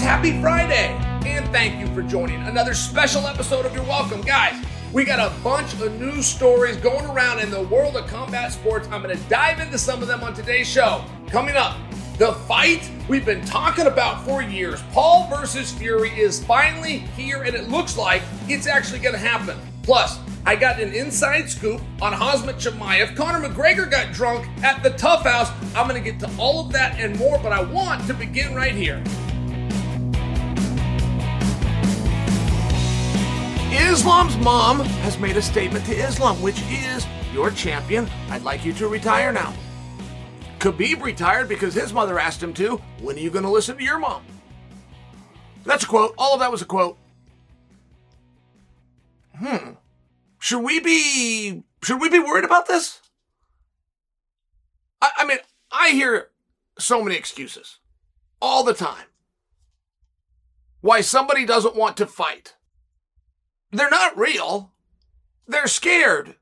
Happy Friday! And thank you for joining another special episode of You're Welcome. Guys, we got a bunch of news stories going around in the world of combat sports. I'm going to dive into some of them on today's show. Coming up, the fight we've been talking about for years, Paul versus Fury, is finally here, and it looks like it's actually going to happen. Plus, I got an inside scoop on Khamzat Chimaev. Conor McGregor got drunk at the TUF House. I'm going to get to all of that and more, but I want to begin right here. Islam's mom has made a statement to Islam, which is your champion. I'd like you to retire now. Khabib retired because his mother asked him to. When are you going to listen to your mom? That's a quote. All of that was a quote. Hmm. Should we be should we be worried about this? I, I mean, I hear so many excuses all the time. Why somebody doesn't want to fight. They're not real. They're scared.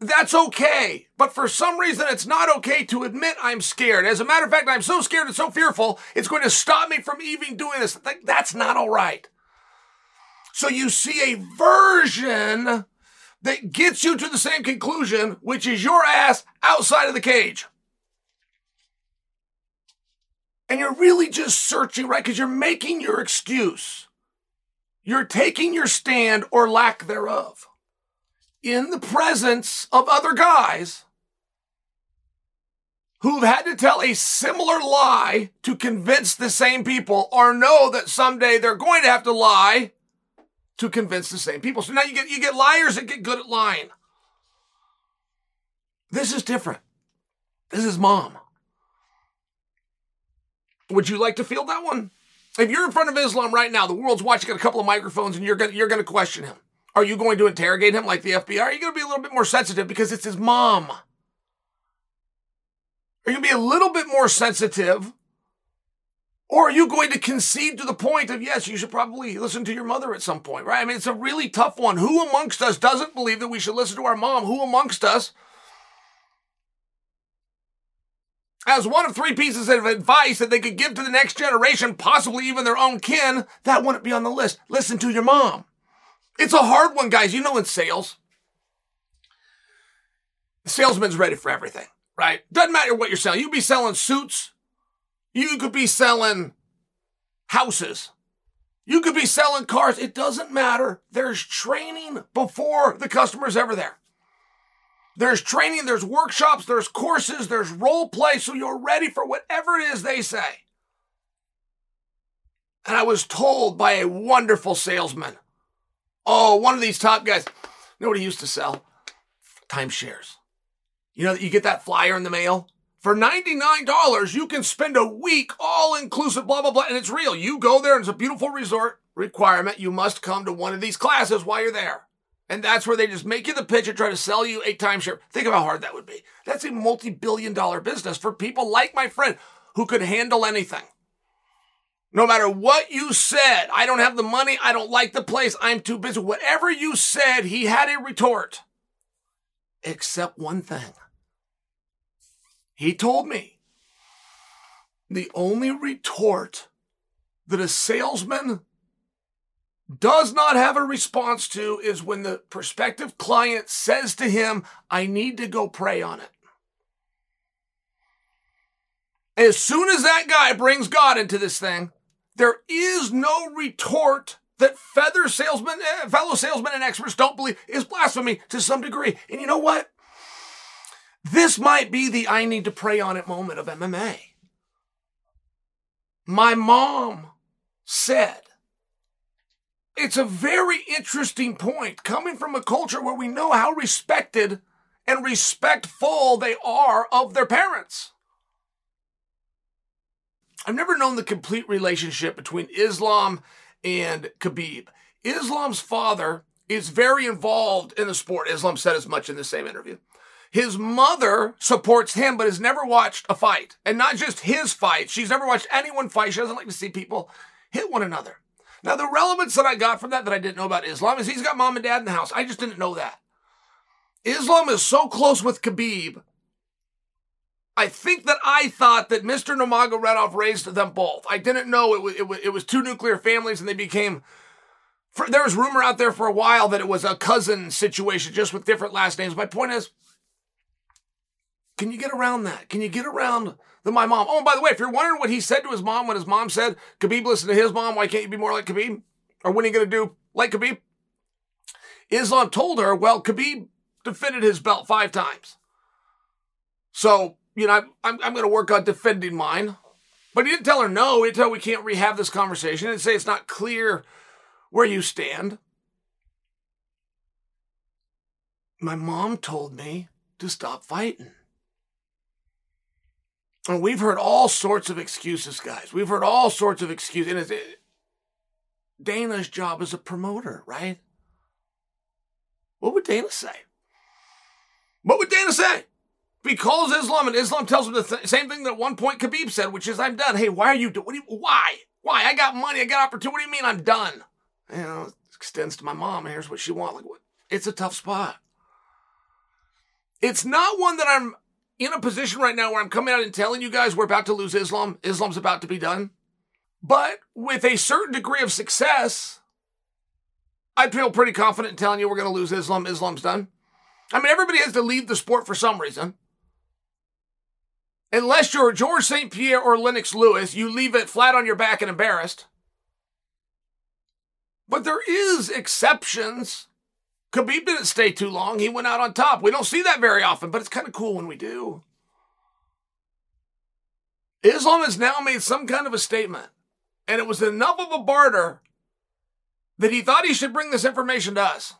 That's okay. But for some reason, it's not okay to admit I'm scared. As a matter of fact, I'm so scared and so fearful, it's going to stop me from even doing this. That's not all right. So you see a version that gets you to the same conclusion, which is your ass outside of the cage. And you're really just searching, right? Because you're making your excuse. You're taking your stand or lack thereof in the presence of other guys who've had to tell a similar lie to convince the same people or know that someday they're going to have to lie to convince the same people. So now you get you get liars that get good at lying. This is different. This is mom. Would you like to feel that one? If you're in front of Islam right now, the world's watching, a couple of microphones, and you're gonna you're gonna question him. Are you going to interrogate him like the FBI? Are you going to be a little bit more sensitive because it's his mom? Are you going to be a little bit more sensitive or are you going to concede to the point of, yes, you should probably listen to your mother at some point, right? I mean, it's a really tough one. Who amongst us doesn't believe that we should listen to our mom? Who amongst us has one of three pieces of advice that they could give to the next generation, possibly even their own kin? That wouldn't be on the list. Listen to your mom. It's a hard one, guys. You know, in sales, the salesman's ready for everything, right? Doesn't matter what you're selling. You could be selling suits you could be selling houses. You could be selling cars. It doesn't matter. There's training before the customer's ever there. There's training, there's workshops, there's courses, there's role play, so you're ready for whatever it is they say. And I was told by a wonderful salesman. Oh, one of these top guys. You know what he used to sell? Timeshares. You know, that you get that flyer in the mail for $99, you can spend a week all inclusive, blah, blah, blah. And it's real. You go there and it's a beautiful resort requirement. You must come to one of these classes while you're there. And that's where they just make you the pitch and try to sell you a timeshare. Think of how hard that would be. That's a multi billion dollar business for people like my friend who could handle anything. No matter what you said, I don't have the money, I don't like the place, I'm too busy. Whatever you said, he had a retort. Except one thing. He told me the only retort that a salesman does not have a response to is when the prospective client says to him, I need to go pray on it. As soon as that guy brings God into this thing, there is no retort that feather salesmen, eh, fellow salesmen and experts don't believe is blasphemy to some degree. And you know what? This might be the I need to pray on it moment of MMA. My mom said, it's a very interesting point coming from a culture where we know how respected and respectful they are of their parents. I've never known the complete relationship between Islam and Khabib. Islam's father is very involved in the sport. Islam said as much in the same interview. His mother supports him, but has never watched a fight. And not just his fight. She's never watched anyone fight. She doesn't like to see people hit one another. Now, the relevance that I got from that that I didn't know about Islam is he's got mom and dad in the house. I just didn't know that. Islam is so close with Khabib. I think that I thought that Mr. Nurmagomedov raised them both. I didn't know it was, it was, it was two nuclear families and they became. For, there was rumor out there for a while that it was a cousin situation just with different last names. My point is, can you get around that? Can you get around the my mom? Oh, by the way, if you're wondering what he said to his mom when his mom said, Khabib listened to his mom, why can't you be more like Khabib? Or when are you going to do like Khabib? Islam told her, well, Khabib defended his belt five times. So, you know, I'm, I'm going to work on defending mine. But he didn't tell her no. He didn't tell her we can't rehab this conversation. Didn't say it's not clear where you stand. My mom told me to stop fighting. And we've heard all sorts of excuses, guys. We've heard all sorts of excuses. And it's, Dana's job as a promoter, right? What would Dana say? What would Dana say? Calls Islam, and Islam tells him the th- same thing that at one point Khabib said, which is, "I'm done." Hey, why are you doing? You, why? Why? I got money. I got opportunity. What do you mean I'm done? You know, it extends to my mom. Here's what she wants. Like, what? It's a tough spot. It's not one that I'm in a position right now where I'm coming out and telling you guys we're about to lose Islam. Islam's about to be done. But with a certain degree of success, I feel pretty confident in telling you we're going to lose Islam. Islam's done. I mean, everybody has to leave the sport for some reason. Unless you're George St. Pierre or Lennox Lewis, you leave it flat on your back and embarrassed. But there is exceptions Khabib didn't stay too long. He went out on top. We don't see that very often, but it's kind of cool when we do. Islam has now made some kind of a statement, and it was enough of a barter that he thought he should bring this information to us.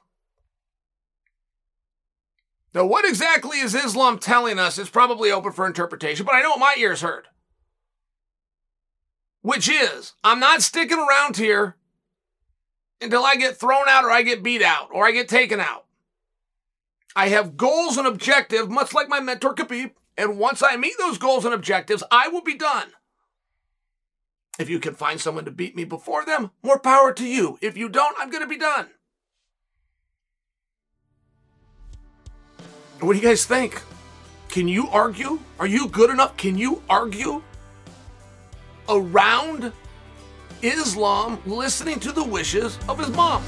Now, what exactly is Islam telling us is probably open for interpretation, but I know what my ears heard. Which is, I'm not sticking around here until I get thrown out or I get beat out or I get taken out. I have goals and objectives, much like my mentor Khabib, and once I meet those goals and objectives, I will be done. If you can find someone to beat me before them, more power to you. If you don't, I'm going to be done. What do you guys think? Can you argue? Are you good enough? Can you argue around Islam listening to the wishes of his mom.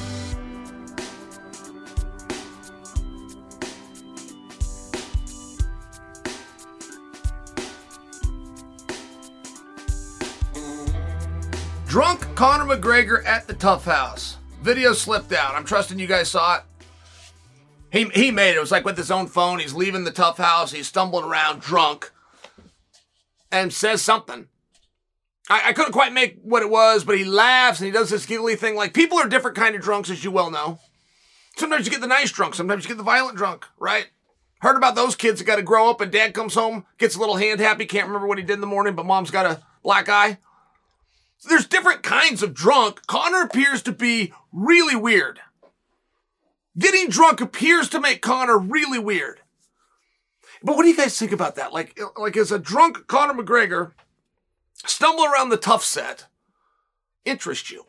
Drunk Conor McGregor at the TUF House. Video slipped out. I'm trusting you guys saw it. He, he made it. It was like with his own phone. He's leaving the TUF House. He's stumbling around drunk and says something. I, I couldn't quite make what it was, but he laughs and he does this giggly thing. Like people are different kind of drunks, as you well know. Sometimes you get the nice drunk, sometimes you get the violent drunk, right? Heard about those kids that got to grow up and dad comes home, gets a little hand happy, can't remember what he did in the morning, but mom's got a black eye. So there's different kinds of drunk. Conor appears to be really weird. Getting drunk appears to make Conor really weird. But what do you guys think about that? Like, like as a drunk Conor McGregor, stumble around the tough set interest you?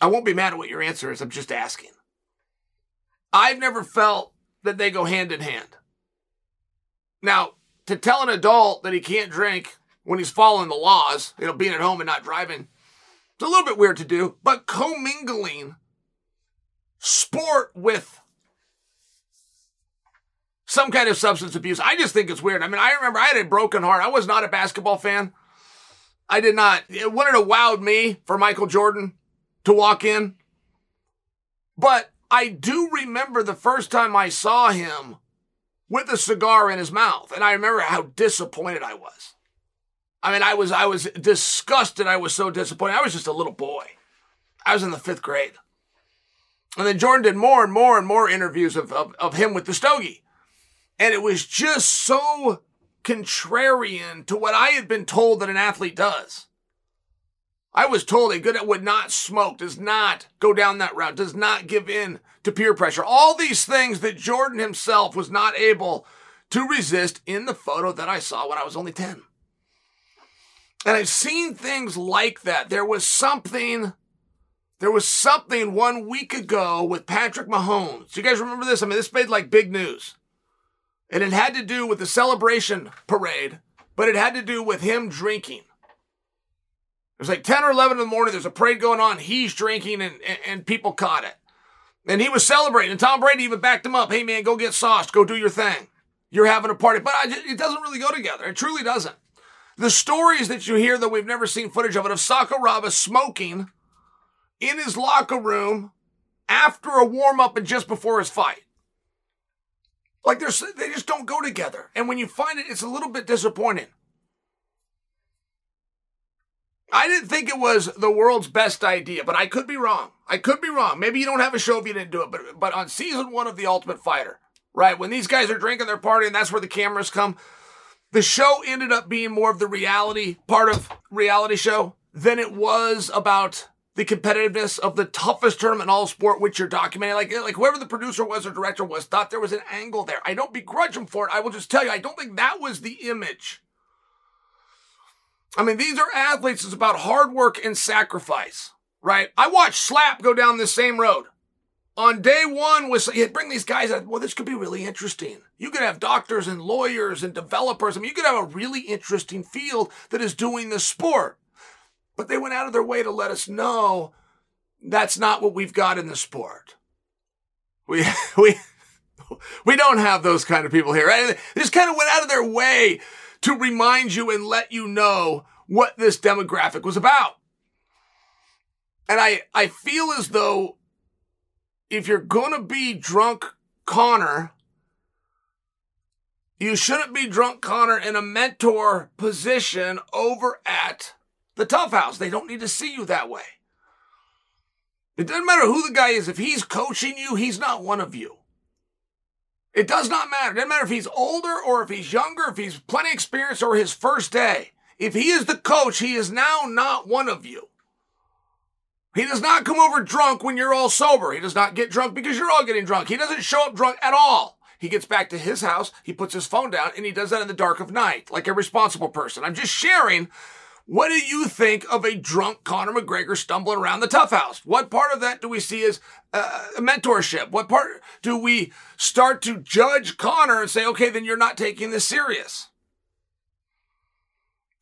I won't be mad at what your answer is. I'm just asking. I've never felt that they go hand in hand. Now, to tell an adult that he can't drink when he's following the laws, you know, being at home and not driving, It's a little bit weird to do, but commingling sport with some kind of substance abuse. I just think it's weird. I mean, I remember I had a broken heart. I was not a basketball fan. I did not. It wouldn't have wowed me for Michael Jordan to walk in. But I do remember the first time I saw him with a cigar in his mouth. And I remember how disappointed I was. I mean, I was, I was disgusted. I was so disappointed. I was just a little boy. I was in the fifth grade. And then Jordan did more and more and more interviews of, of, of him with the stogie. And it was just so contrarian to what I had been told that an athlete does. I was told a good athlete would not smoke, does not go down that route, does not give in to peer pressure. All these things that Jordan himself was not able to resist in the photo that I saw when I was only 10. And I've seen things like that. There was something, there was something one week ago with Patrick Mahomes. Do you guys remember this? I mean, this made like big news. And it had to do with the celebration parade, but it had to do with him drinking. It was like 10 or 11 in the morning. There's a parade going on. He's drinking and, and, and people caught it. And he was celebrating. And Tom Brady even backed him up. Hey, man, go get sauced. Go do your thing. You're having a party. But it doesn't really go together. It truly doesn't. The stories that you hear, though we've never seen footage of it, of Sakuraba smoking in his locker room after a warm up and just before his fight. Like they're, they just don't go together. And when you find it, it's a little bit disappointing. I didn't think it was the world's best idea, but I could be wrong. I could be wrong. Maybe you don't have a show if you didn't do it, but but on season one of The Ultimate Fighter, right when these guys are drinking their party and that's where the cameras come, the show ended up being more of the reality part of reality show than it was about the competitiveness of the toughest tournament in all sport, which you're documenting. Like, like whoever the producer was or director was thought there was an angle there. I don't begrudge him for it. I will just tell you, I don't think that was the image I mean, these are athletes. It's about hard work and sacrifice, right? I watched Slap go down this same road. On day one, was he'd bring these guys out. Well, this could be really interesting. You could have doctors and lawyers and developers. I mean, you could have a really interesting field that is doing the sport. But they went out of their way to let us know that's not what we've got in the sport. We we we don't have those kind of people here. They just kind of went out of their way to remind you and let you know what this demographic was about. And I, I feel as though if you're going to be drunk Conor, you shouldn't be drunk Conor in a mentor position over at the TUF House. They don't need to see you that way. It doesn't matter who the guy is. If he's coaching you, he's not one of you. It does not matter. It doesn't matter if he's older or if he's younger, if he's plenty experienced or his first day. If he is the coach, he is now not one of you. He does not come over drunk when you're all sober. He does not get drunk because you're all getting drunk. He doesn't show up drunk at all. He gets back to his house, he puts his phone down, and he does that in the dark of night, like a responsible person. I'm just sharing what do you think of a drunk Conor McGregor stumbling around the TUF house? What part of that do we see as uh, mentorship? What part do we start to judge Conor and say, okay, then you're not taking this serious?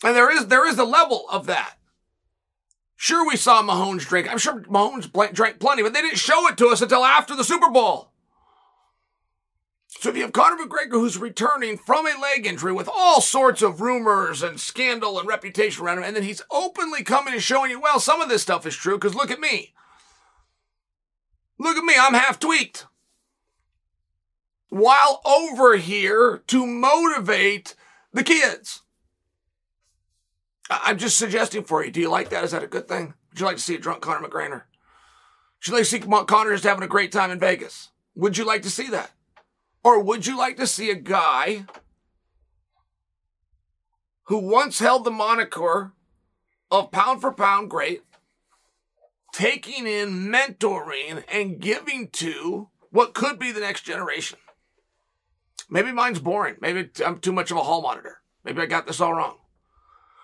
And there is there is a level of that. Sure, we saw Mahomes drink. I'm sure Mahomes drank plenty, but they didn't show it to us until after the Super Bowl. So if you have Conor McGregor who's returning from a leg injury with all sorts of rumors and scandal and reputation around him, and then he's openly coming and showing you, well, some of this stuff is true, because look at me. Look at me, I'm half tweaked. While over here to motivate the kids. I'm just suggesting for you. Do you like that? Is that a good thing? Would you like to see a drunk Conor McGregor? Would you like to see Conor just having a great time in Vegas? Would you like to see that? Or would you like to see a guy who once held the moniker of pound for pound great, taking in mentoring and giving to what could be the next generation? Maybe mine's boring. Maybe I'm too much of a hall monitor. Maybe I got this all wrong.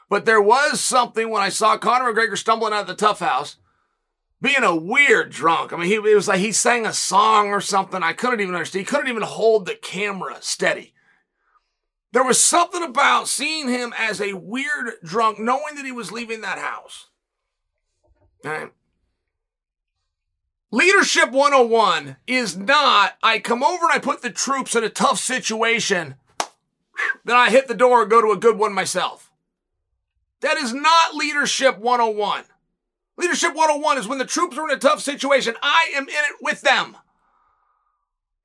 But there was something when I saw Conor McGregor stumbling out of the TUF house being a weird drunk. I mean, he it was like he sang a song or something. I couldn't even understand. He couldn't even hold the camera steady. There was something about seeing him as a weird drunk, knowing that he was leaving that house. All right. Leadership 101 is not I come over and I put the troops in a tough situation, then I hit the door and go to a good one myself. That is not leadership 101. Leadership 101 is when the troops are in a tough situation, I am in it with them.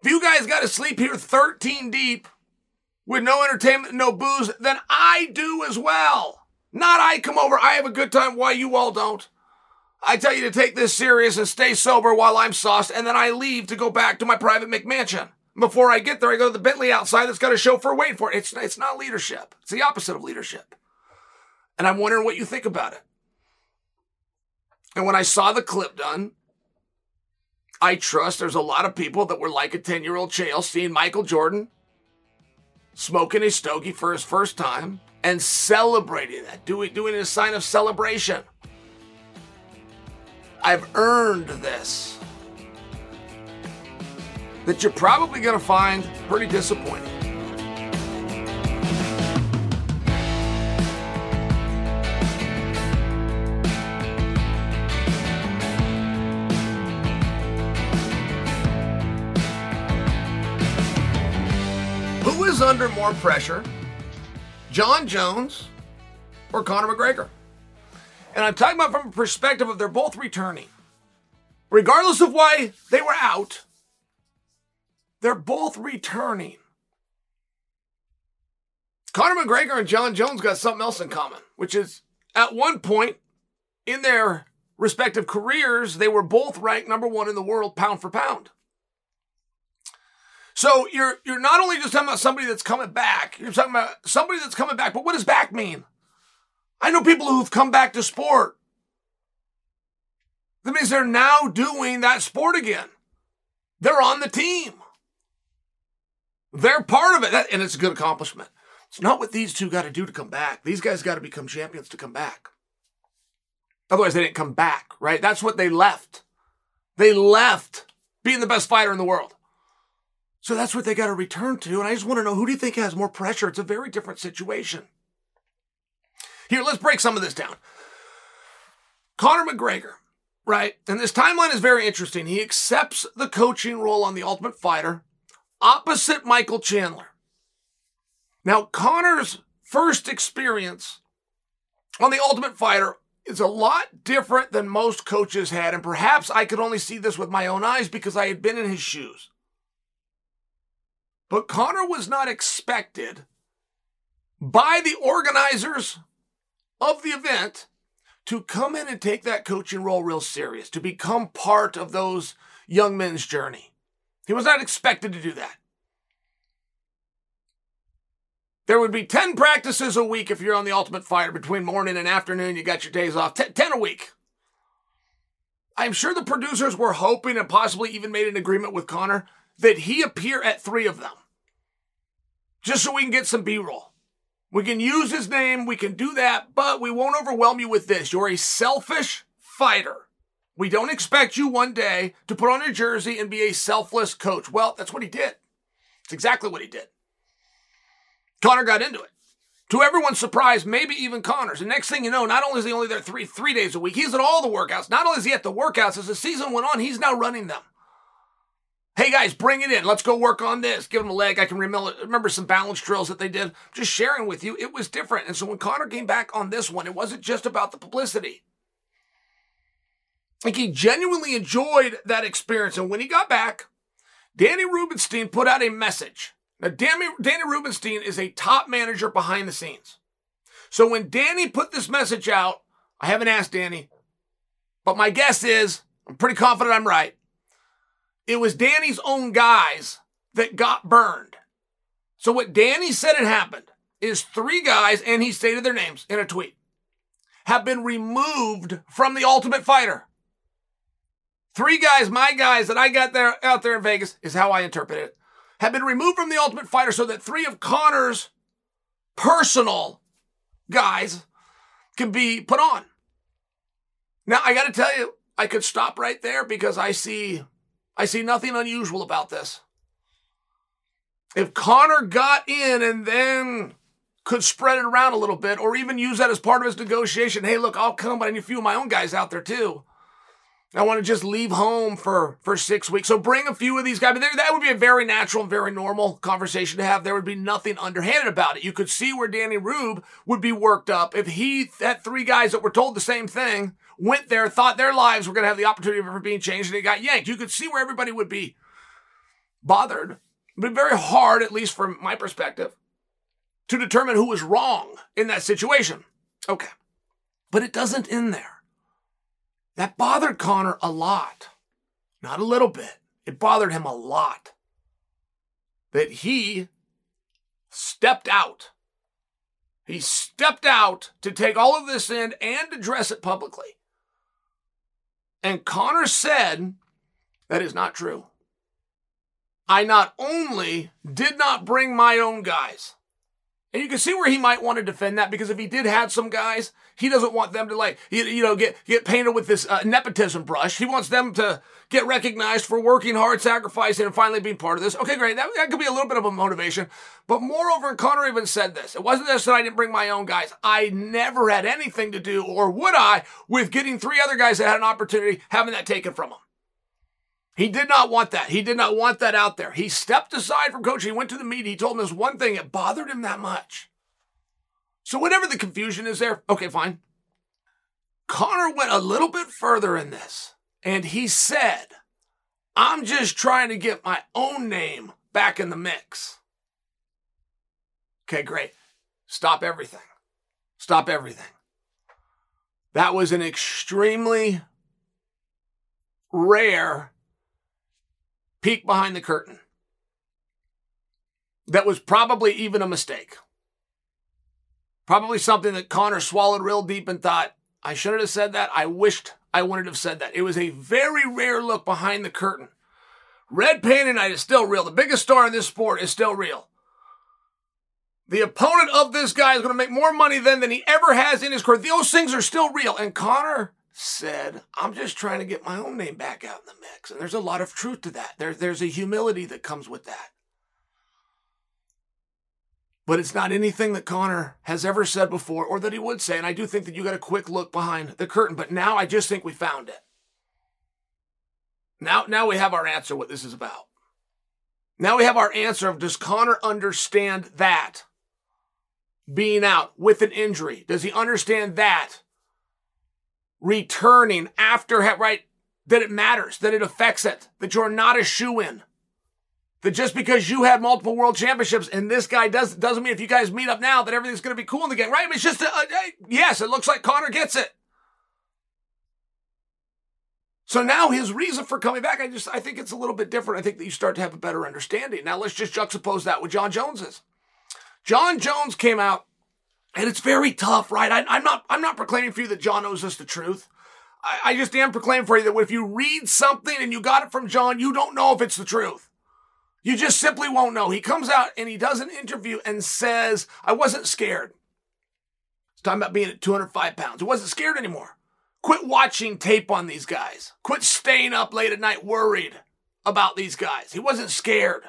If you guys got to sleep here 13 deep with no entertainment, no booze, then I do as well. Not I come over, I have a good time, why you all don't. I tell you to take this serious and stay sober while I'm sauced, and then I leave to go back to my private McMansion. Before I get there, I go to the Bentley outside that's got a chauffeur waiting for it. It's, it's not leadership. It's the opposite of leadership. And I'm wondering what you think about it. And when I saw the clip done, I trust there's a lot of people that were like a 10 year old Chael seeing Michael Jordan smoking a stogie for his first time and celebrating that, doing, doing a sign of celebration. I've earned this. That you're probably going to find pretty disappointing. Who is under more pressure, Jon Jones or Conor McGregor? And I'm talking about from a perspective of they're both returning. Regardless of why they were out, they're both returning. Conor McGregor and Jon Jones got something else in common, which is at one point in their respective careers, they were both ranked number one in the world pound for pound. So you're you're not only just talking about somebody that's coming back, you're talking about somebody that's coming back, but what does back mean? I know people who've come back to sport. That means they're now doing that sport again. They're on the team. They're part of it, and it's a good accomplishment. It's not what these two got to do to come back. These guys got to become champions to come back. Otherwise, they didn't come back, right? That's what they left. They left being the best fighter in the world. So that's what they got to return to. And I just want to know who do you think has more pressure? It's a very different situation. Here, let's break some of this down. Conor McGregor, right? And this timeline is very interesting. He accepts the coaching role on The Ultimate Fighter opposite Michael Chandler. Now, Conor's first experience on The Ultimate Fighter is a lot different than most coaches had, and perhaps I could only see this with my own eyes because I had been in his shoes. But Conor was not expected by the organizers of the event to come in and take that coaching role real serious, to become part of those young men's journey. He was not expected to do that. There would be 10 practices a week if you're on the Ultimate Fighter between morning and afternoon. You got your days off. 10, 10 a week. I'm sure the producers were hoping and possibly even made an agreement with Conor that he appear at three of them. Just so we can get some B roll. We can use his name, we can do that, but we won't overwhelm you with this. You're a selfish fighter. We don't expect you one day to put on a jersey and be a selfless coach. Well, that's what he did. It's exactly what he did. Conor got into it. To everyone's surprise, maybe even Conor's. And next thing you know, not only is he only there three three days a week, he's at all the workouts. Not only is he at the workouts, as the season went on, he's now running them. Hey guys, bring it in. Let's go work on this. Give him a leg. I can remember some balance drills that they did. Just sharing with you, it was different. And so when Conor came back on this one, it wasn't just about the publicity. Like he genuinely enjoyed that experience. And when he got back, Danny Rubenstein put out a message. Now, Danny, Danny Rubenstein is a top manager behind the scenes. So when Danny put this message out, I haven't asked Danny, but my guess is I'm pretty confident I'm right. It was Danny's own guys that got burned. So what Danny said had happened is three guys, and he stated their names in a tweet, have been removed from the Ultimate Fighter. Three guys, my guys that I got there out there in Vegas is how I interpret it, have been removed from the Ultimate Fighter so that three of Conor's personal guys can be put on. Now I got to tell you, I could stop right there because I see I see nothing unusual about this. If Conor got in and then could spread it around a little bit or even use that as part of his negotiation, hey, look, I'll come, but I need a few of my own guys out there too. I want to just leave home for, for six weeks. So bring a few of these guys. That would be a very natural and very normal conversation to have. There would be nothing underhanded about it. You could see where Danny Rube would be worked up if he had three guys that were told the same thing, went there, thought their lives were going to have the opportunity for being changed, and they got yanked. You could see where everybody would be bothered. But very hard, at least from my perspective, to determine who was wrong in that situation. Okay. But it doesn't end there. That bothered Conor a lot. Not a little bit. It bothered him a lot. That he stepped out. He stepped out to take all of this in and address it publicly. And Conor said, that is not true. I not only did not bring my own guys, and you can see where he might want to defend that because if he did have some guys, he doesn't want them to like, you, you know, get, get painted with this uh, nepotism brush. He wants them to get recognized for working hard, sacrificing, and finally being part of this. Okay, great. That, that could be a little bit of a motivation. But moreover, Conor even said this. It wasn't just that I didn't bring my own guys. I never had anything to do, or would I, with getting three other guys that had an opportunity, having that taken from them. He did not want that. He did not want that out there. He stepped aside from coaching. He went to the meeting. He told him this one thing. It bothered him that much. So whatever the confusion is there, okay, fine. Conor went a little bit further in this and he said, I'm just trying to get my own name back in the mix. Okay, great. Stop everything. Stop everything. That was an extremely rare peek behind the curtain. That was probably even a mistake. Probably something that Conor swallowed real deep and thought, I shouldn't have said that. I wished I wouldn't have said that. It was a very rare look behind the curtain. Red Panty Night is still real. The biggest star in this sport is still real. The opponent of this guy is going to make more money than, than he ever has in his career. Those things are still real. And Conor said, I'm just trying to get my own name back out in the mix. And there's a lot of truth to that. There, there's a humility that comes with that. But it's not anything that Conor has ever said before or that he would say. And I do think that you got a quick look behind the curtain. But now I just think we found it. Now, now we have our answer what this is about. Now we have our answer of does Conor understand that? Being out with an injury. Does he understand that? Returning after, right, that it matters, that it affects it, that you're not a shoe in. That just because you had multiple world championships and this guy does, doesn't mean if you guys meet up now that everything's going to be cool in the game, right? It's just, a, a, yes, it looks like Conor gets it. So now his reason for coming back, I just, I think it's a little bit different. I think that you start to have a better understanding. Now let's just juxtapose that with Jon Jones's. Jon Jones came out and it's very tough, right? I, am not, I'm not proclaiming for you that Jon owes us the truth. I, I just am proclaiming for you that if you read something and you got it from Jon, you don't know if it's the truth. You just simply won't know. He comes out and he does an interview and says, I wasn't scared. He's talking about being at 205 pounds. I wasn't scared anymore. Quit watching tape on these guys. Quit staying up late at night worried about these guys. He wasn't scared.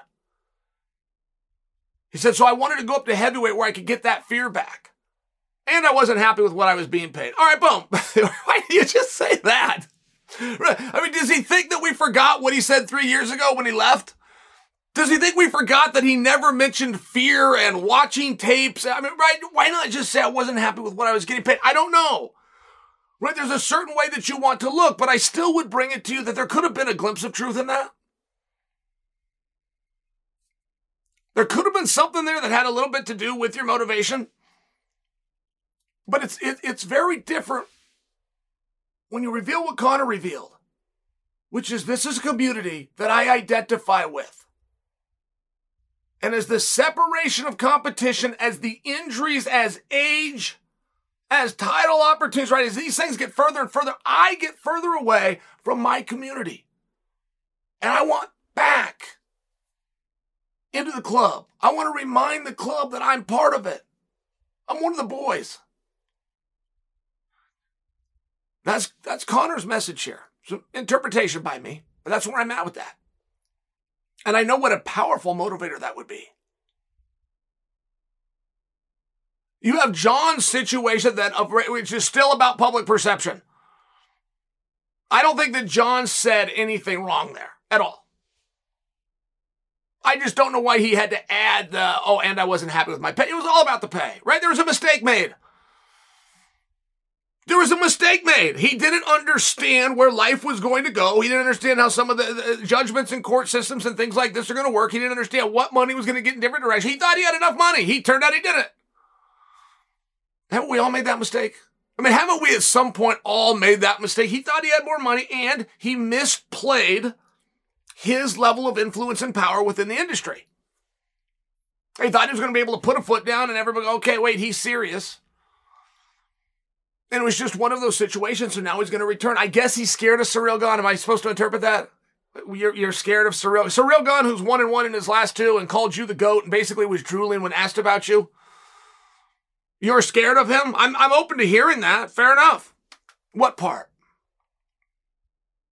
He said, so I wanted to go up to heavyweight where I could get that fear back and I wasn't happy with what I was being paid. All right, boom. Why did you just say that? I mean, does he think that we forgot what he said three years ago when he left? Does he think we forgot that he never mentioned fear and watching tapes? I mean, right? Why not just say I wasn't happy with what I was getting paid? I don't know. Right? There's a certain way that you want to look, but I still would bring it to you that there could have been a glimpse of truth in that. There could have been something there that had a little bit to do with your motivation. But it's it, it's very different when you reveal what Conor revealed, which is this is a community that I identify with. And as the separation of competition, as the injuries, as age, as title opportunities, right? As these things get further and further, I get further away from my community. And I want back into the club. I want to remind the club that I'm part of it. I'm one of the boys. That's that's Conor's message here. So interpretation by me, but that's where I'm at with that. And I know what a powerful motivator that would be. You have Jon's situation that which is still about public perception. I don't think that Jon said anything wrong there at all. I just don't know why he had to add the, oh, and I wasn't happy with my pay. It was all about the pay, right? There was a mistake made. There was a mistake made. He didn't understand where life was going to go. He didn't understand how some of the, the judgments and court systems and things like this are going to work. He didn't understand what money was going to get in different directions. He thought he had enough money. He turned out he didn't. Haven't we all made that mistake? I mean, haven't we at some point all made that mistake? He thought he had more money and he misplayed his level of influence and power within the industry. He thought he was going to be able to put a foot down and everybody go, okay, wait, he's serious. And it was just one of those situations. So now he's going to return. I guess he's scared of Ciryl Gane. Am I supposed to interpret that? You're, you're scared of Surreal. Ciryl Gane, who's one and one in his last two and called you the GOAT and basically was drooling when asked about you. You're scared of him? I'm, I'm open to hearing that. Fair enough. What part?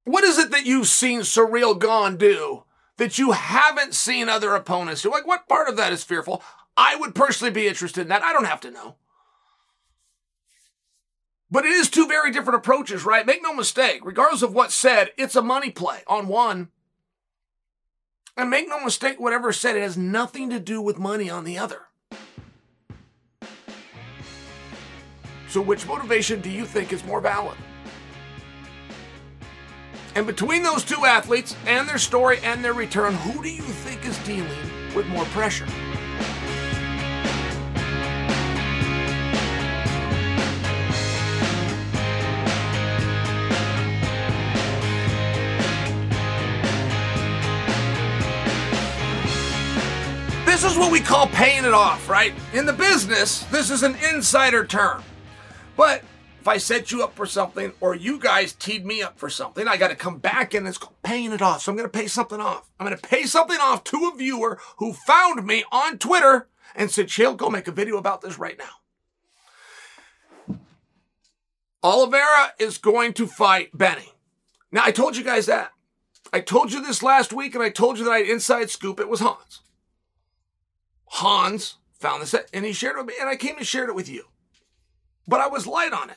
What is it that you've seen Ciryl Gane do that you haven't seen other opponents do? Like, what part of that is fearful? I would personally be interested in that. I don't have to know. But it is two very different approaches, right? Make no mistake, regardless of what's said, it's a money play on one. And make no mistake, whatever said, it has nothing to do with money on the other. So, which motivation do you think is more valid? And between those two athletes and their story and their return, who do you think is dealing with more pressure? This is what we call paying it off, right? In the business, this is an insider term. But if I set you up for something or you guys teed me up for something, I got to come back and it's paying it off. So I'm going to pay something off. I'm going to pay something off to a viewer who found me on Twitter and said, Chael, go make a video about this right now. Oliveira is going to fight Benny. Now, I told you guys that. I told you this last week and I told you that I had inside scoop. It was Hans. Hans found this and he shared it with me and I came and shared it with you but I was light on it.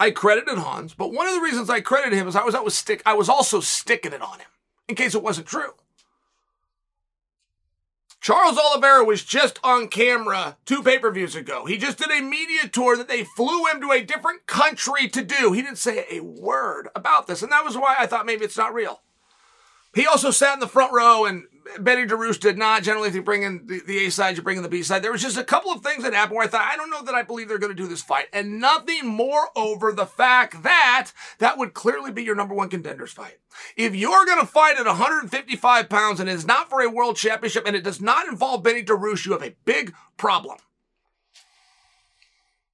I credited Hans, but one of the reasons I credited him is I was, I was stick I was also sticking it on him in case it wasn't true. Charles Oliveira was just on camera two pay-per-views ago. He just did a media tour that they flew him to a different country to do. He didn't say a word about this, and that was why I thought maybe it's not real. He also sat in the front row and Benny Dariush did not. Generally, if you bring in the, the A side, you bring in the B side. There was just a couple of things that happened where I thought, I don't know that I believe they're going to do this fight. And nothing more over the fact that that would clearly be your number one contenders fight. If you're going to fight at 155 pounds and it's not for a world championship and it does not involve Benny Dariush, you have a big problem.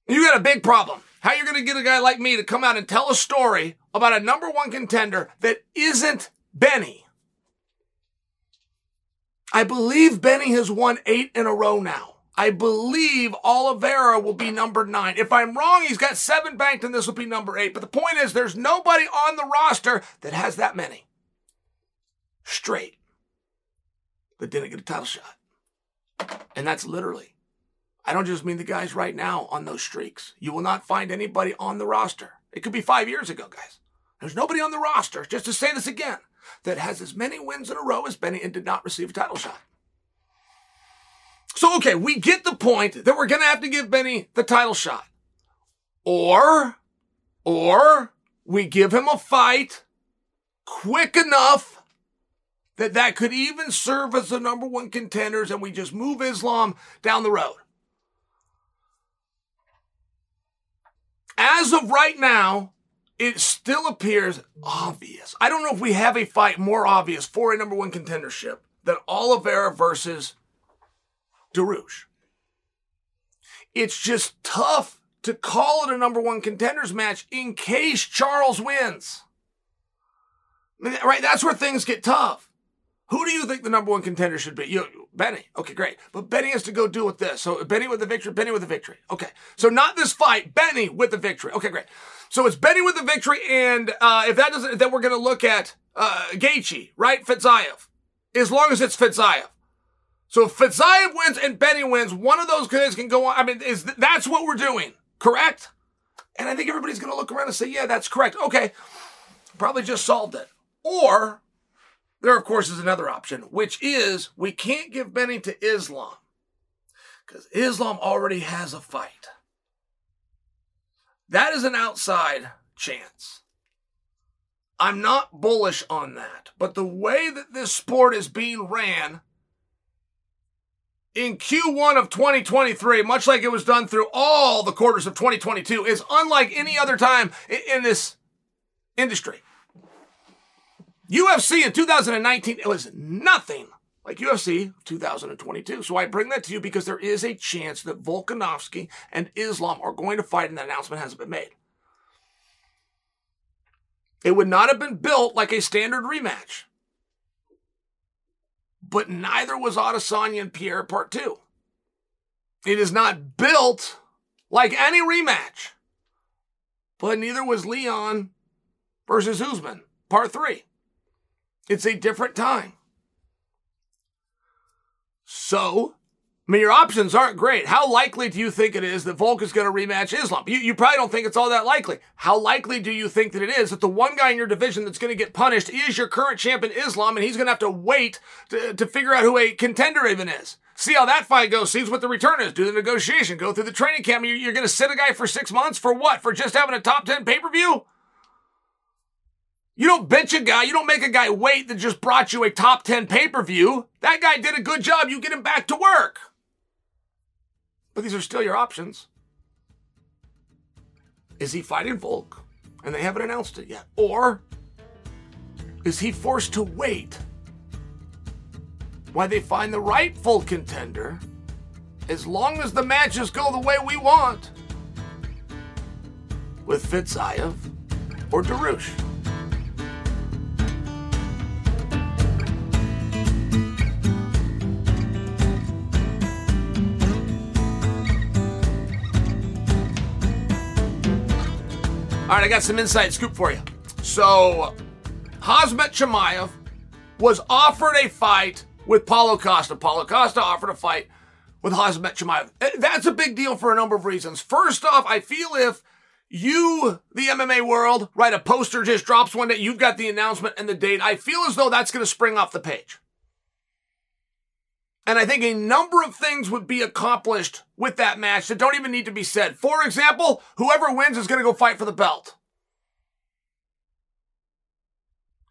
You got a big problem. How you're going to get a guy like me to come out and tell a story about a number one contender that isn't Benny. I believe Benny has won eight in a row now. I believe Oliveira will be number nine. If I'm wrong, he's got seven banked and this will be number eight. But the point is, there's nobody on the roster that has that many. Straight. That didn't get a title shot. And that's literally. I don't just mean the guys right now on those streaks. You will not find anybody on the roster. It could be five years ago, guys. There's nobody on the roster, just to say this again, that has as many wins in a row as Benny and did not receive a title shot. So, okay, we get the point that we're going to have to give Benny the title shot. Or, or we give him a fight quick enough that that could even serve as the number one contenders and we just move Islam down the road. As of right now, it still appears obvious. I don't know if we have a fight more obvious for a number one contendership than Oliveira versus Dariush. It's just tough to call it a number one contenders match in case Charles wins. Right? That's where things get tough. Who do you think the number one contender should be? You, Benny. Okay, great. But Benny has to go deal with this. So Benny with the victory, Benny with the victory. Okay. So not this fight, Benny with the victory. Okay, great. So it's Benny with the victory, and uh, if that doesn't, then we're going to look at uh, Gaethje, right? Fiziev, as long as it's Fiziev. So if Fiziev wins and Benny wins, one of those guys can go on. I mean, is that's what we're doing, correct? And I think everybody's going to look around and say, yeah, that's correct. Okay, probably just solved it. Or there, of course, is another option, which is we can't give Benny to Islam because Islam already has a fight. That is an outside chance. I'm not bullish on that. But the way that this sport is being ran in Q1 of 2023, much like it was done through all the quarters of 2022, is unlike any other time in this industry. UFC in 2019, it was nothing like UFC 2022. So I bring that to you because there is a chance that Volkanovski and Islam are going to fight, and that announcement hasn't been made. It would not have been built like a standard rematch. But neither was Adesanya and Pereira Part 2. It is not built like any rematch. But neither was Leon versus Usman Part 3. It's a different time. So, I mean, your options aren't great. How likely do you think it is that Volk is going to rematch Islam? You, you probably don't think it's all that likely. How likely do you think that it is that the one guy in your division that's going to get punished is your current champion Islam and he's going to have to wait to, to figure out who a contender even is? See how that fight goes. See what the return is. Do the negotiation. Go through the training camp. You're, you're going to sit a guy for six months for what? For just having a top 10 pay per view? You don't bench a guy. You don't make a guy wait that just brought you a top 10 pay per view. That guy did a good job. You get him back to work. But these are still your options. Is he fighting Volk? And they haven't announced it yet. Or is he forced to wait while they find the rightful contender as long as the matches go the way we want with Fiziev or Dariush? All right, I got some inside scoop for you. So, Khamzat Chimaev was offered a fight with Paulo Costa. Paulo Costa offered a fight with Khamzat Chimaev. That's a big deal for a number of reasons. First off, I feel if you, the MMA world, write a poster just drops one day, you've got the announcement and the date. I feel as though that's going to spring off the page. And I think a number of things would be accomplished with that match that don't even need to be said. For example, whoever wins is going to go fight for the belt.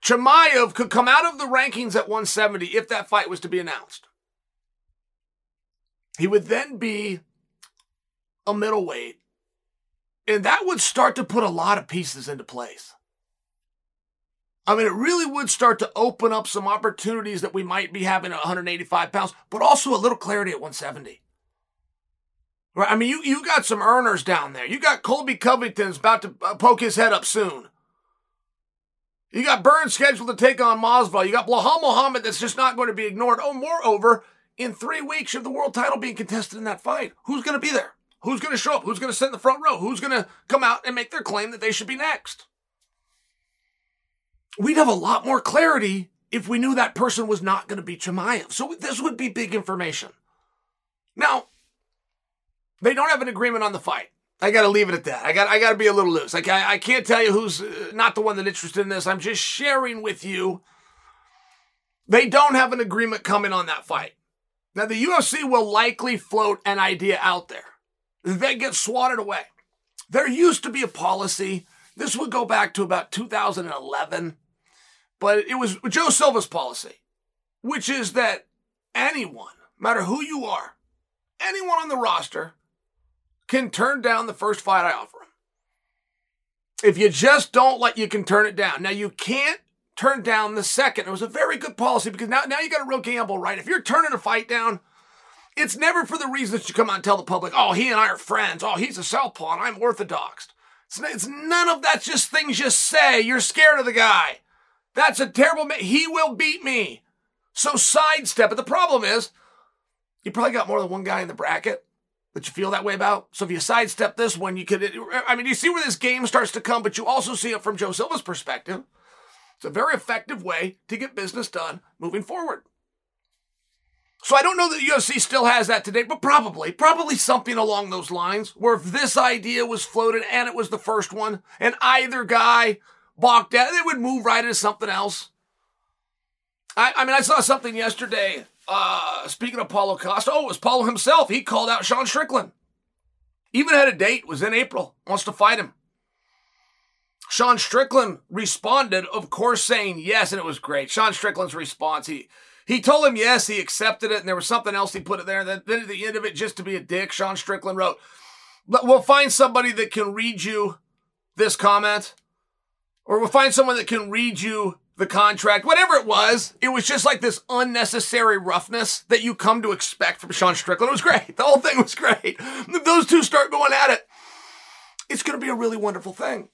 Chimaev could come out of the rankings at 170 if that fight was to be announced. He would then be a middleweight. And that would start to put a lot of pieces into place. I mean, it really would start to open up some opportunities that we might be having at 185 pounds, but also a little clarity at 170. Right? I mean, you, you got some earners down there. You got Colby Covington's about to uh, poke his head up soon. You got Burns scheduled to take on Masvidal. You got Belal Muhammad that's just not going to be ignored. Oh, moreover, in three weeks, you have the world title being contested in that fight. Who's going to be there? Who's going to show up? Who's going to sit in the front row? Who's going to come out and make their claim that they should be next? We'd have a lot more clarity if we knew that person was not going to be Chimaev. So this would be big information. Now, they don't have an agreement on the fight. I got to leave it at that. I got I got to be a little loose. Like I, I can't tell you who's uh, not the one that's interested in this. I'm just sharing with you. They don't have an agreement coming on that fight. Now the UFC will likely float an idea out there. They get swatted away. There used to be a policy. This would go back to about 2011 but it was Joe Silva's policy, which is that anyone, no matter who you are, anyone on the roster can turn down the first fight I offer them. If you just don't let, you can turn it down. Now you can't turn down the second. It was a very good policy because now, now you got a real gamble, right? If you're turning a fight down, it's never for the reason that you come out and tell the public, oh, he and I are friends. Oh, he's a southpaw and I'm orthodox. It's, it's none of that. just things you say. You're scared of the guy. That's a terrible. He will beat me. So sidestep it. The problem is, you probably got more than one guy in the bracket that you feel that way about. So if you sidestep this one, you could. I mean, you see where this game starts to come, but you also see it from Joe Silva's perspective. It's a very effective way to get business done moving forward. So I don't know that UFC still has that today, but probably, probably something along those lines where if this idea was floated and it was the first one and either guy balked out, they would move right into something else. I, I mean, I saw something yesterday. Uh, speaking of Paulo Costa, oh, it was Paulo himself. He called out Sean Strickland. Even had a date, was in April, wants to fight him. Sean Strickland responded, of course, saying yes, and it was great. Sean Strickland's response, he he told him yes, he accepted it, and there was something else he put it there. And then at the end of it, just to be a dick, Sean Strickland wrote, We'll find somebody that can read you this comment, or we'll find someone that can read you the contract, whatever it was. It was just like this unnecessary roughness that you come to expect from Sean Strickland. It was great. The whole thing was great. If those two start going at it, it's going to be a really wonderful thing.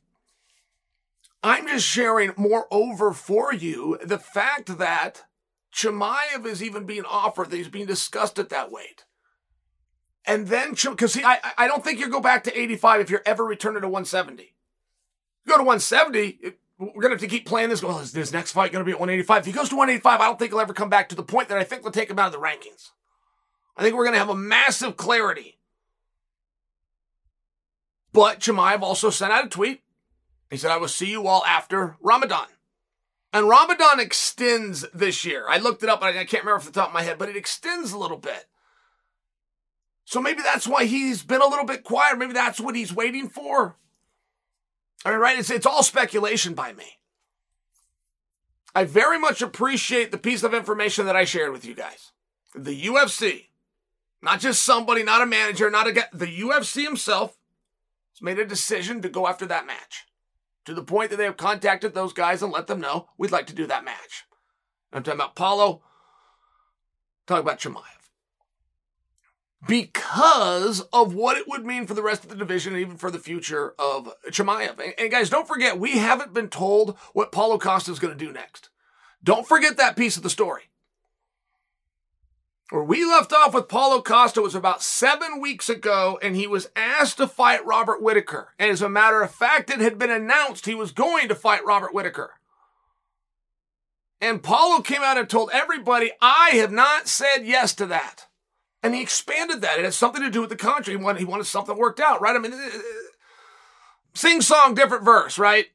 I'm just sharing, moreover, for you the fact that Chimaev is even being offered that he's being discussed at that weight. And then, because I, I don't think you go back to 85 if you're ever returning to 170. You go to 170, we're going to have to keep playing this. Well, is this next fight going to be at 185? If he goes to 185, I don't think he'll ever come back to the point that I think they'll take him out of the rankings. I think we're going to have a massive clarity. But Chimaev also sent out a tweet he said, I will see you all after Ramadan. And Ramadan extends this year. I looked it up, I can't remember off the top of my head, but it extends a little bit. So maybe that's why he's been a little bit quiet. Maybe that's what he's waiting for. I mean, right? It's, it's all speculation by me. I very much appreciate the piece of information that I shared with you guys. The UFC, not just somebody, not a manager, not a guy, the UFC himself has made a decision to go after that match to the point that they have contacted those guys and let them know we'd like to do that match. I'm talking about Paulo, talking about Chimaev. Because of what it would mean for the rest of the division and even for the future of Chimaev. And, and guys, don't forget, we haven't been told what Paulo Costa is going to do next. Don't forget that piece of the story. Where we left off with Paulo Costa was about seven weeks ago, and he was asked to fight Robert Whitaker. And as a matter of fact, it had been announced he was going to fight Robert Whitaker. And Paulo came out and told everybody, I have not said yes to that. And he expanded that. It has something to do with the contract. He wanted, he wanted something worked out, right? I mean, uh, sing song, different verse, right?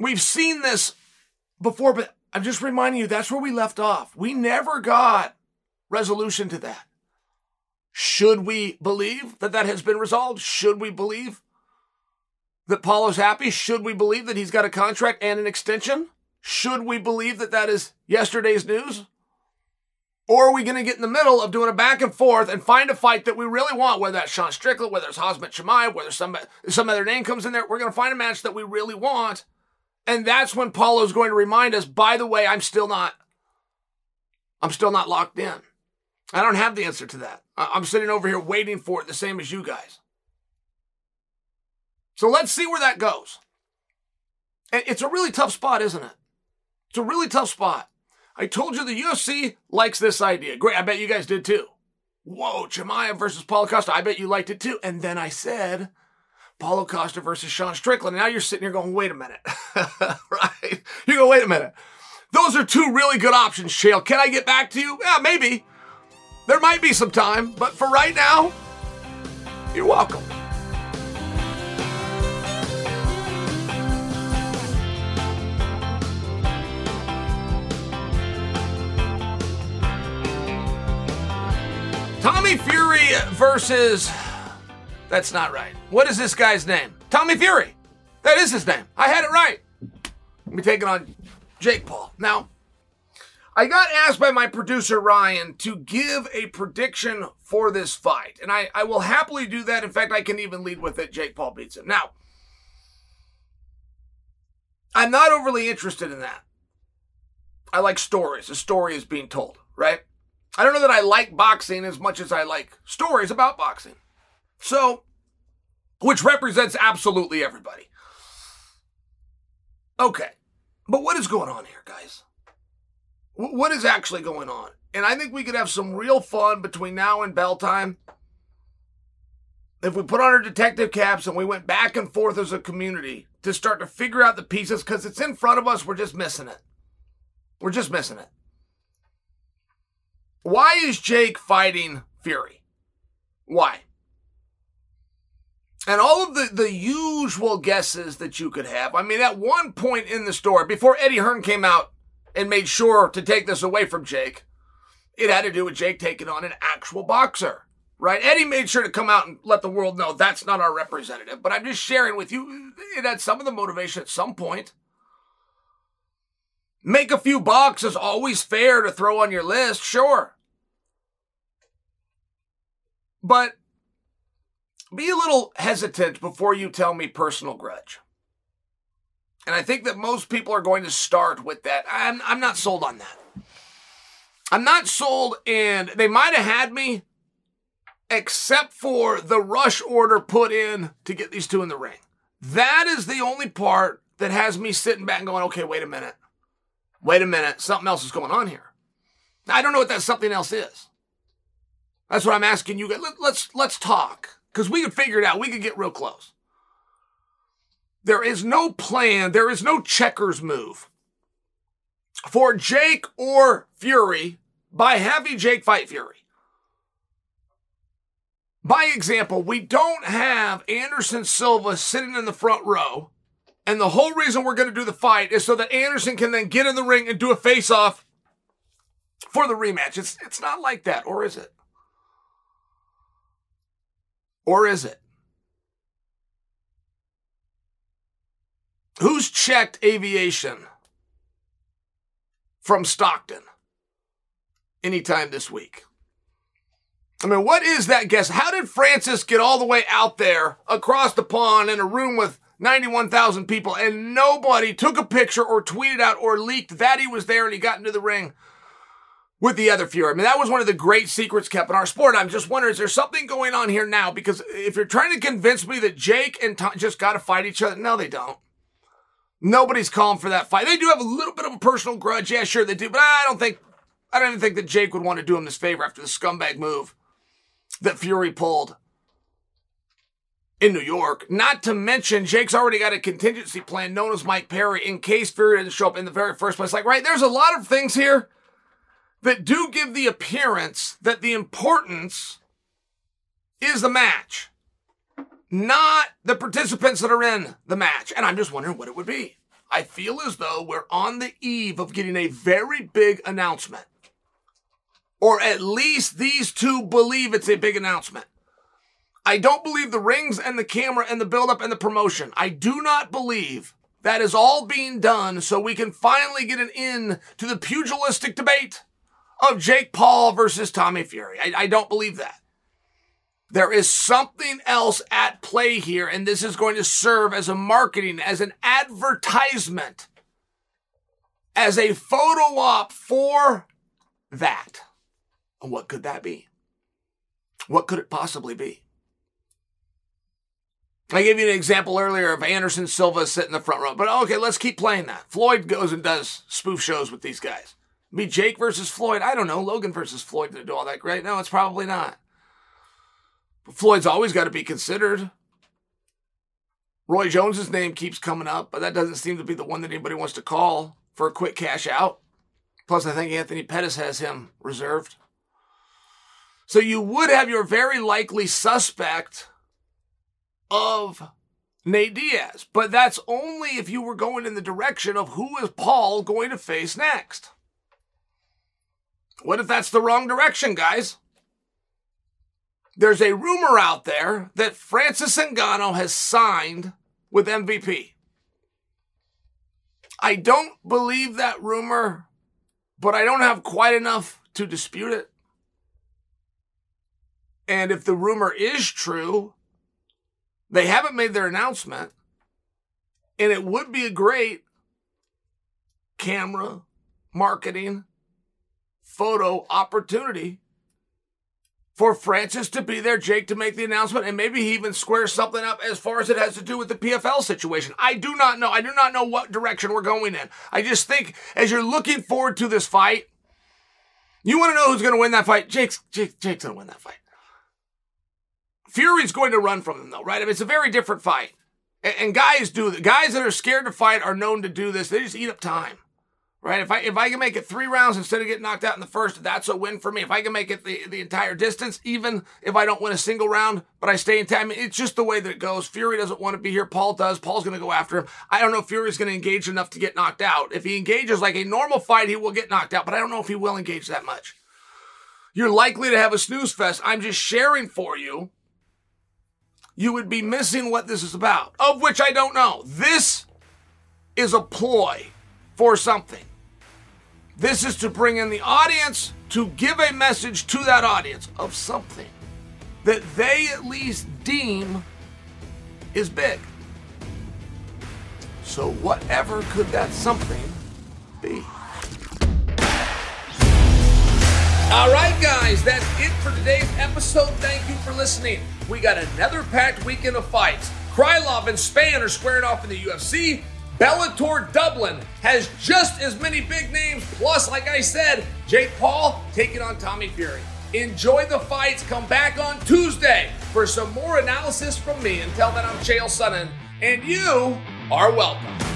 We've seen this before, but I'm just reminding you that's where we left off. We never got resolution to that. Should we believe that that has been resolved? Should we believe that Paul is happy? Should we believe that he's got a contract and an extension? Should we believe that that is yesterday's news? Or are we going to get in the middle of doing a back and forth and find a fight that we really want, whether that's Sean Strickland, whether it's Khamzat Chimaev, whether some, some other name comes in there? We're going to find a match that we really want. And that's when Paulo's going to remind us, by the way, I'm still not, I'm still not locked in. I don't have the answer to that. I'm sitting over here waiting for it the same as you guys. So let's see where that goes. It's a really tough spot, isn't it? It's a really tough spot. I told you the UFC likes this idea. Great. I bet you guys did too. Whoa, Chimaev versus Paulo Costa. I bet you liked it too. And then I said, Paulo Costa versus Sean Strickland. Now you're sitting here going, wait a minute. right? You go, wait a minute. Those are two really good options, Chael. Can I get back to you? Yeah, maybe. There might be some time, but for right now, you're welcome. Tommy Fury versus. That's not right. What is this guy's name? Tommy Fury. That is his name. I had it right. Let me take it on Jake Paul. Now, I got asked by my producer Ryan to give a prediction for this fight, and I, I will happily do that. In fact, I can even lead with it. Jake Paul beats him. Now, I'm not overly interested in that. I like stories. A story is being told, right? I don't know that I like boxing as much as I like stories about boxing. So, which represents absolutely everybody. Okay. But what is going on here, guys? what is actually going on. And I think we could have some real fun between now and bell time if we put on our detective caps and we went back and forth as a community to start to figure out the pieces because it's in front of us. We're just missing it. We're just missing it. Why is Jake fighting Fury? Why? And all of the, the usual guesses that you could have. I mean, at one point in the story, before Eddie Hearn came out and made sure to take this away from Jake, it had to do with Jake taking on an actual boxer, right? Eddie made sure to come out and let the world know that's not our representative. But I'm just sharing with you, it had some of the motivation at some point. Make a few bucks is always fair to throw on your list, sure. But be a little hesitant before you tell me personal grudge. And I think that most people are going to start with that. I'm, I'm not sold on that. I'm not sold, and they might have had me, except for the rush order put in to get these two in the ring. That is the only part that has me sitting back and going, okay, wait a minute. Wait a minute. Something else is going on here. I don't know what that something else is. That's what I'm asking you. Let's, let's talk because we could figure it out. We could get real close. There is no plan. There is no checkers move for Jake or Fury by having Jake fight Fury. By example, we don't have Anderson Silva sitting in the front row. And the whole reason we're going to do the fight is so that Anderson can then get in the ring and do a face off for the rematch. It's, it's not like that, or is it? Or is it? Who's checked aviation from Stockton anytime this week? I mean, what is that guess? How did Francis get all the way out there across the pond in a room with 91,000 people and nobody took a picture or tweeted out or leaked that he was there and he got into the ring with the other Fury. I mean, that was one of the great secrets kept in our sport. I'm just wondering, is there something going on here now? Because if you're trying to convince me that Jake and Tom just got to fight each other, no, they don't. Nobody's calling for that fight. They do have a little bit of a personal grudge. Yeah, sure they do, but I don't think, I don't even think that Jake would want to do him this favor after the scumbag move that Fury pulled in New York. Not to mention, Jake's already got a contingency plan known as Mike Perry in case Fury doesn't show up in the very first place. Like, right, there's a lot of things here that do give the appearance that the importance is the match, not the participants that are in the match. And I'm just wondering what it would be. I feel as though we're on the eve of getting a very big announcement. Or at least these two believe it's a big announcement. I don't believe the rings and the camera and the buildup and the promotion. I do not believe that is all being done so we can finally get an end to the pugilistic debate of Jake Paul versus Tommy Fury. I, I don't believe that. There is something else at play here, and this is going to serve as a marketing, as an advertisement, as a photo op for that. And what could that be? What could it possibly be? I gave you an example earlier of Anderson Silva sitting in the front row, but okay, let's keep playing that. Floyd goes and does spoof shows with these guys. Be Jake versus Floyd. I don't know. Logan versus Floyd didn't do all that great. No, it's probably not. But Floyd's always got to be considered. Roy Jones's name keeps coming up, but that doesn't seem to be the one that anybody wants to call for a quick cash out. Plus, I think Anthony Pettis has him reserved. So you would have your very likely suspect of Nate Diaz, but that's only if you were going in the direction of who is Paul going to face next. What if that's the wrong direction, guys? There's a rumor out there that Francis Ngannou has signed with MVP. I don't believe that rumor, but I don't have quite enough to dispute it. And if the rumor is true, they haven't made their announcement. And it would be a great camera marketing photo opportunity for Francis to be there, Jake to make the announcement, and maybe he even squares something up as far as it has to do with the PFL situation. I do not know. I do not know what direction we're going in. I just think as you're looking forward to this fight, you want to know who's going to win that fight? Jake's, Jake, Jake's going to win that fight. Fury's going to run from him, though, right? I mean, it's a very different fight. And, and guys do, guys that are scared to fight are known to do this. They just eat up time right? If I if I can make it three rounds instead of getting knocked out in the first, that's a win for me. If I can make it the, the entire distance, even if I don't win a single round, but I stay in time, it's just the way that it goes. Fury doesn't want to be here. Paul does. Paul's going to go after him. I don't know if Fury's going to engage enough to get knocked out. If he engages like a normal fight, he will get knocked out, but I don't know if he will engage that much. You're likely to have a snooze fest. I'm just sharing for you. You would be missing what this is about, of which I don't know. This is a ploy for something. This is to bring in the audience to give a message to that audience of something that they at least deem is big. So, whatever could that something be? All right, guys, that's it for today's episode. Thank you for listening. We got another packed weekend of fights. Krylov and Spann are squaring off in the UFC. Bellator Dublin has just as many big names. Plus, like I said, Jake Paul taking on Tommy Fury. Enjoy the fights. Come back on Tuesday for some more analysis from me. Until then, I'm Chael Sonnen, and you are welcome.